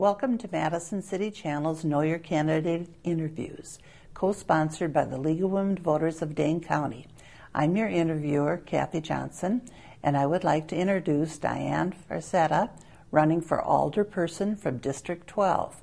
Welcome to Madison City Channel's Know Your Candidate interviews, co sponsored by the League of Women Voters of Dane County. I'm your interviewer, Kathy Johnson, and I would like to introduce Diane Farsetta, running for alderperson from District 12.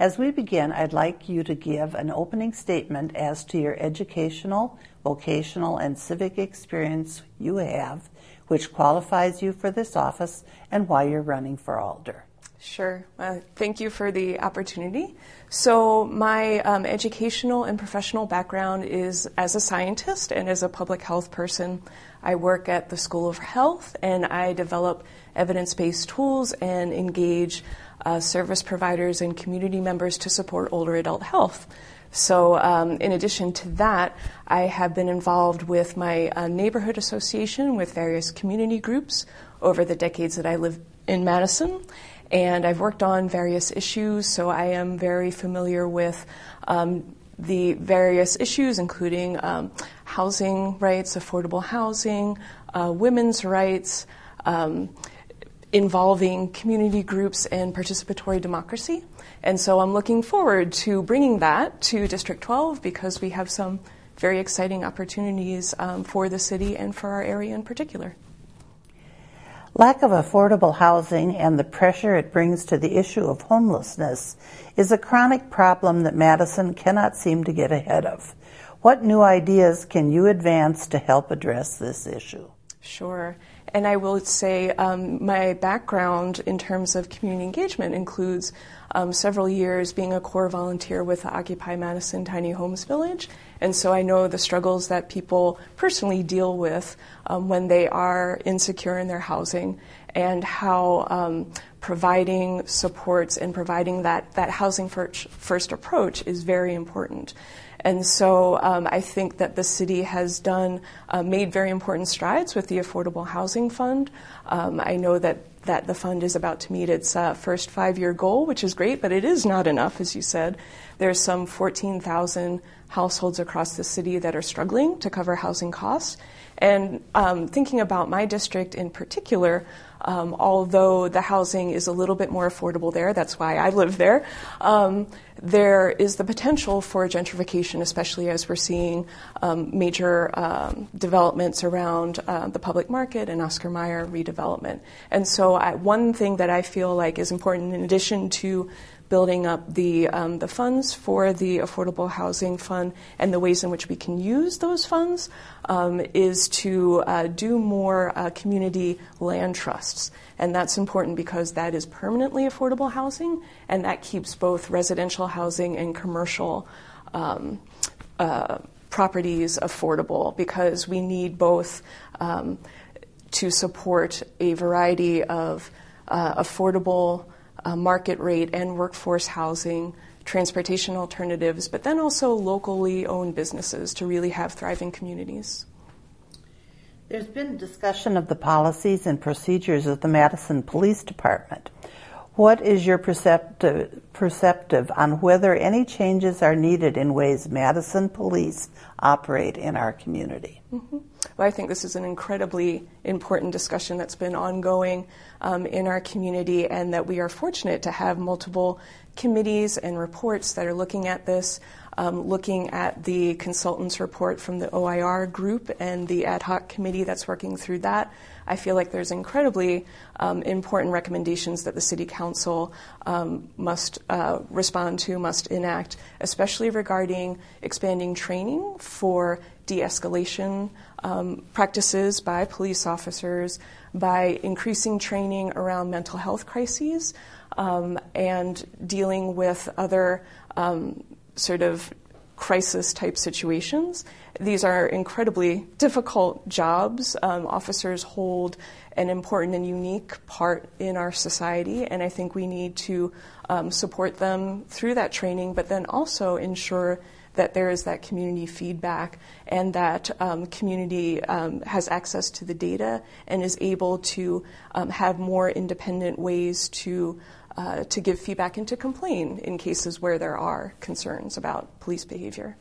As we begin, I'd like you to give an opening statement as to your educational, vocational, and civic experience you have, which qualifies you for this office, and why you're running for alder. Sure. Uh, thank you for the opportunity. So, my um, educational and professional background is as a scientist and as a public health person. I work at the School of Health and I develop evidence based tools and engage uh, service providers and community members to support older adult health. So, um, in addition to that, I have been involved with my uh, neighborhood association with various community groups over the decades that I lived in Madison. And I've worked on various issues, so I am very familiar with um, the various issues, including um, housing rights, affordable housing, uh, women's rights, um, involving community groups and participatory democracy. And so I'm looking forward to bringing that to District 12 because we have some very exciting opportunities um, for the city and for our area in particular. Lack of affordable housing and the pressure it brings to the issue of homelessness is a chronic problem that Madison cannot seem to get ahead of. What new ideas can you advance to help address this issue? Sure. And I will say um, my background in terms of community engagement includes um, several years being a core volunteer with the Occupy Madison Tiny Homes Village. And so I know the struggles that people personally deal with um, when they are insecure in their housing and how um, providing supports and providing that, that housing first, first approach is very important. And so um, I think that the city has done, uh, made very important strides with the Affordable Housing Fund. Um, I know that that the fund is about to meet its uh, first five year goal, which is great, but it is not enough, as you said. There's some 14,000 households across the city that are struggling to cover housing costs. And um, thinking about my district in particular, um, although the housing is a little bit more affordable there, that's why I live there, um, there is the potential for gentrification, especially as we're seeing um, major um, developments around uh, the public market and Oscar Mayer redevelopment. And so, I, one thing that I feel like is important, in addition to building up the, um, the funds for the Affordable Housing Fund and the ways in which we can use those funds um, is to uh, do more uh, community land trusts. And that's important because that is permanently affordable housing and that keeps both residential housing and commercial um, uh, properties affordable because we need both um, to support a variety of uh, affordable uh, market rate and workforce housing, transportation alternatives, but then also locally owned businesses to really have thriving communities. There's been discussion of the policies and procedures of the Madison Police Department. What is your perceptive, perceptive on whether any changes are needed in ways Madison police operate in our community? Mm-hmm. Well, I think this is an incredibly important discussion that's been ongoing um, in our community, and that we are fortunate to have multiple committees and reports that are looking at this um, looking at the consultants report from the OIR group and the ad hoc committee that's working through that. I feel like there's incredibly um, important recommendations that the City Council um, must uh, respond to, must enact, especially regarding expanding training for de escalation um, practices by police officers, by increasing training around mental health crises, um, and dealing with other um, sort of crisis type situations. These are incredibly difficult jobs. Um, officers hold an important and unique part in our society, and I think we need to um, support them through that training, but then also ensure that there is that community feedback and that um, community um, has access to the data and is able to um, have more independent ways to uh, to give feedback and to complain in cases where there are concerns about police behavior.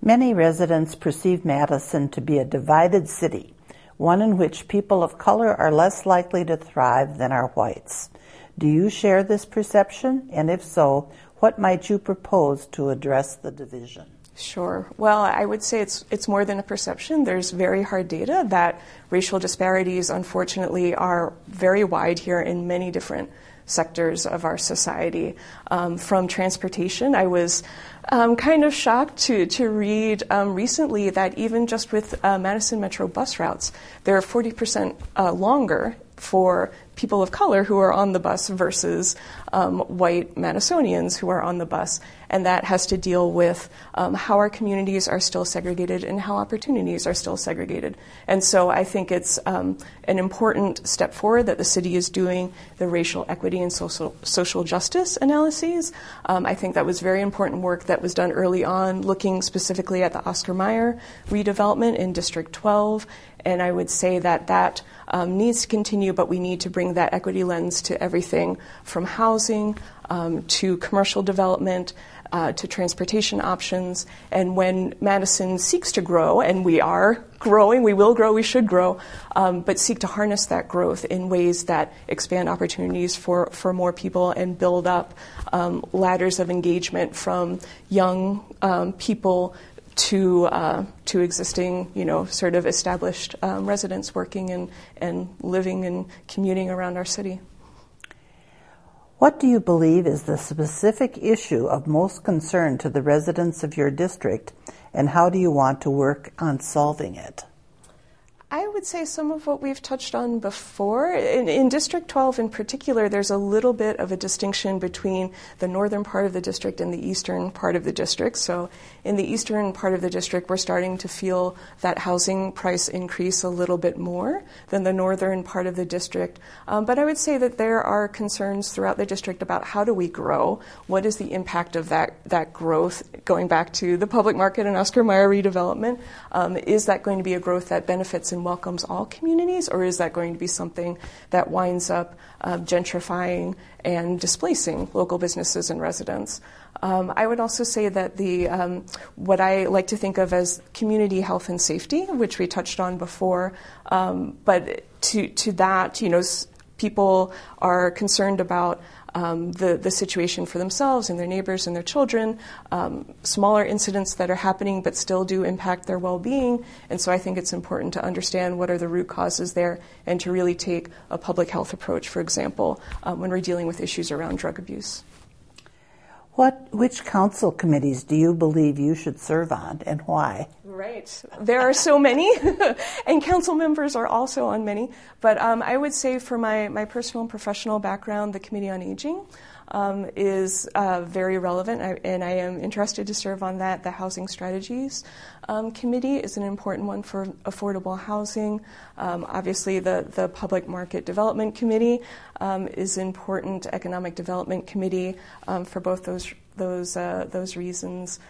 Many residents perceive Madison to be a divided city, one in which people of color are less likely to thrive than are whites. Do you share this perception? And if so, what might you propose to address the division? Sure. Well, I would say it's it's more than a perception. There's very hard data that racial disparities, unfortunately, are very wide here in many different sectors of our society. Um, from transportation, I was um, kind of shocked to to read um, recently that even just with uh, Madison Metro bus routes, they're 40% uh, longer for people of color who are on the bus versus um, white Madisonians who are on the bus. And that has to deal with um, how our communities are still segregated and how opportunities are still segregated. And so I think it's um, an important step forward that the city is doing the racial equity and social, social justice analyses. Um, I think that was very important work that was done early on, looking specifically at the Oscar Mayer redevelopment in District 12. And I would say that that um, needs to continue, but we need to bring that equity lens to everything from housing um, to commercial development. Uh, to transportation options. And when Madison seeks to grow, and we are growing, we will grow, we should grow, um, but seek to harness that growth in ways that expand opportunities for, for more people and build up um, ladders of engagement from young um, people to uh, to existing, you know, sort of established um, residents working and and living and commuting around our city. What do you believe is the specific issue of most concern to the residents of your district, and how do you want to work on solving it? I would say some of what we've touched on before. In, in, District 12 in particular, there's a little bit of a distinction between the northern part of the district and the eastern part of the district. So, in the eastern part of the district, we're starting to feel that housing price increase a little bit more than the northern part of the district. Um, but I would say that there are concerns throughout the district about how do we grow? What is the impact of that, that growth? Going back to the public market and Oscar Mayer redevelopment, um, is that going to be a growth that benefits and welcomes all communities, or is that going to be something that winds up uh, gentrifying and displacing local businesses and residents? Um, I would also say that the um, what I like to think of as community health and safety, which we touched on before, um, but to to that, you know, people are concerned about um, the, the situation for themselves and their neighbors and their children, um, smaller incidents that are happening but still do impact their well being. And so I think it's important to understand what are the root causes there and to really take a public health approach, for example, um, when we're dealing with issues around drug abuse. What, which council committees do you believe you should serve on and why? Right. There are so many, and council members are also on many. But um, I would say, for my, my personal and professional background, the Committee on Aging um, is uh, very relevant, I, and I am interested to serve on that. The Housing Strategies um, Committee is an important one for affordable housing. Um, obviously, the, the Public Market Development Committee um, is important. Economic Development Committee um, for both those those uh, those reasons.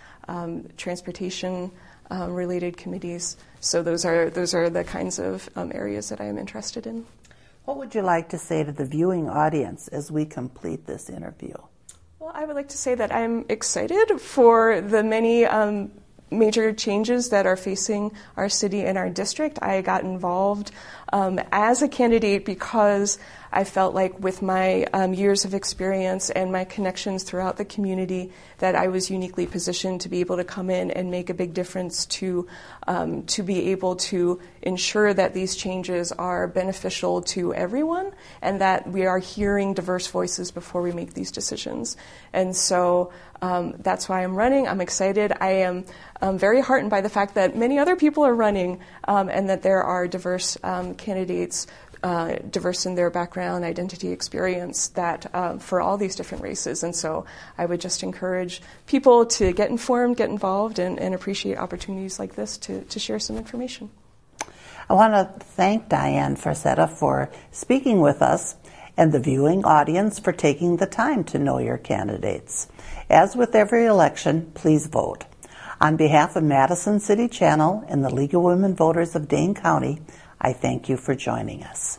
Um, related committees. So those are those are the kinds of areas that I am interested in. What would you like to say to the viewing audience as we complete this interview? Well, I would like to say that I'm excited for the many um, major changes that are facing our city and our district. I got involved um, as a candidate because I felt like with my um, years of experience and my connections throughout the community that I was uniquely positioned to be able to come in and make a big difference to um, to be able to ensure that these changes are beneficial to everyone and that we are hearing diverse voices before we make these decisions. And so um, that's why I'm running. I'm excited. I am um, very heartened by the fact that many other people are running um, and that there are diverse um, candidates uh, diverse in their background, identity, experience, that um, for all these different races. And so I would just encourage people to get informed, get involved, and, and appreciate opportunities like this to, to share some information. I want to thank Diane Farsetta for speaking with us and the viewing audience for taking the time to know your candidates. As with every election, please vote. On behalf of Madison City Channel and the League of Women Voters of Dane County, I thank you for joining us.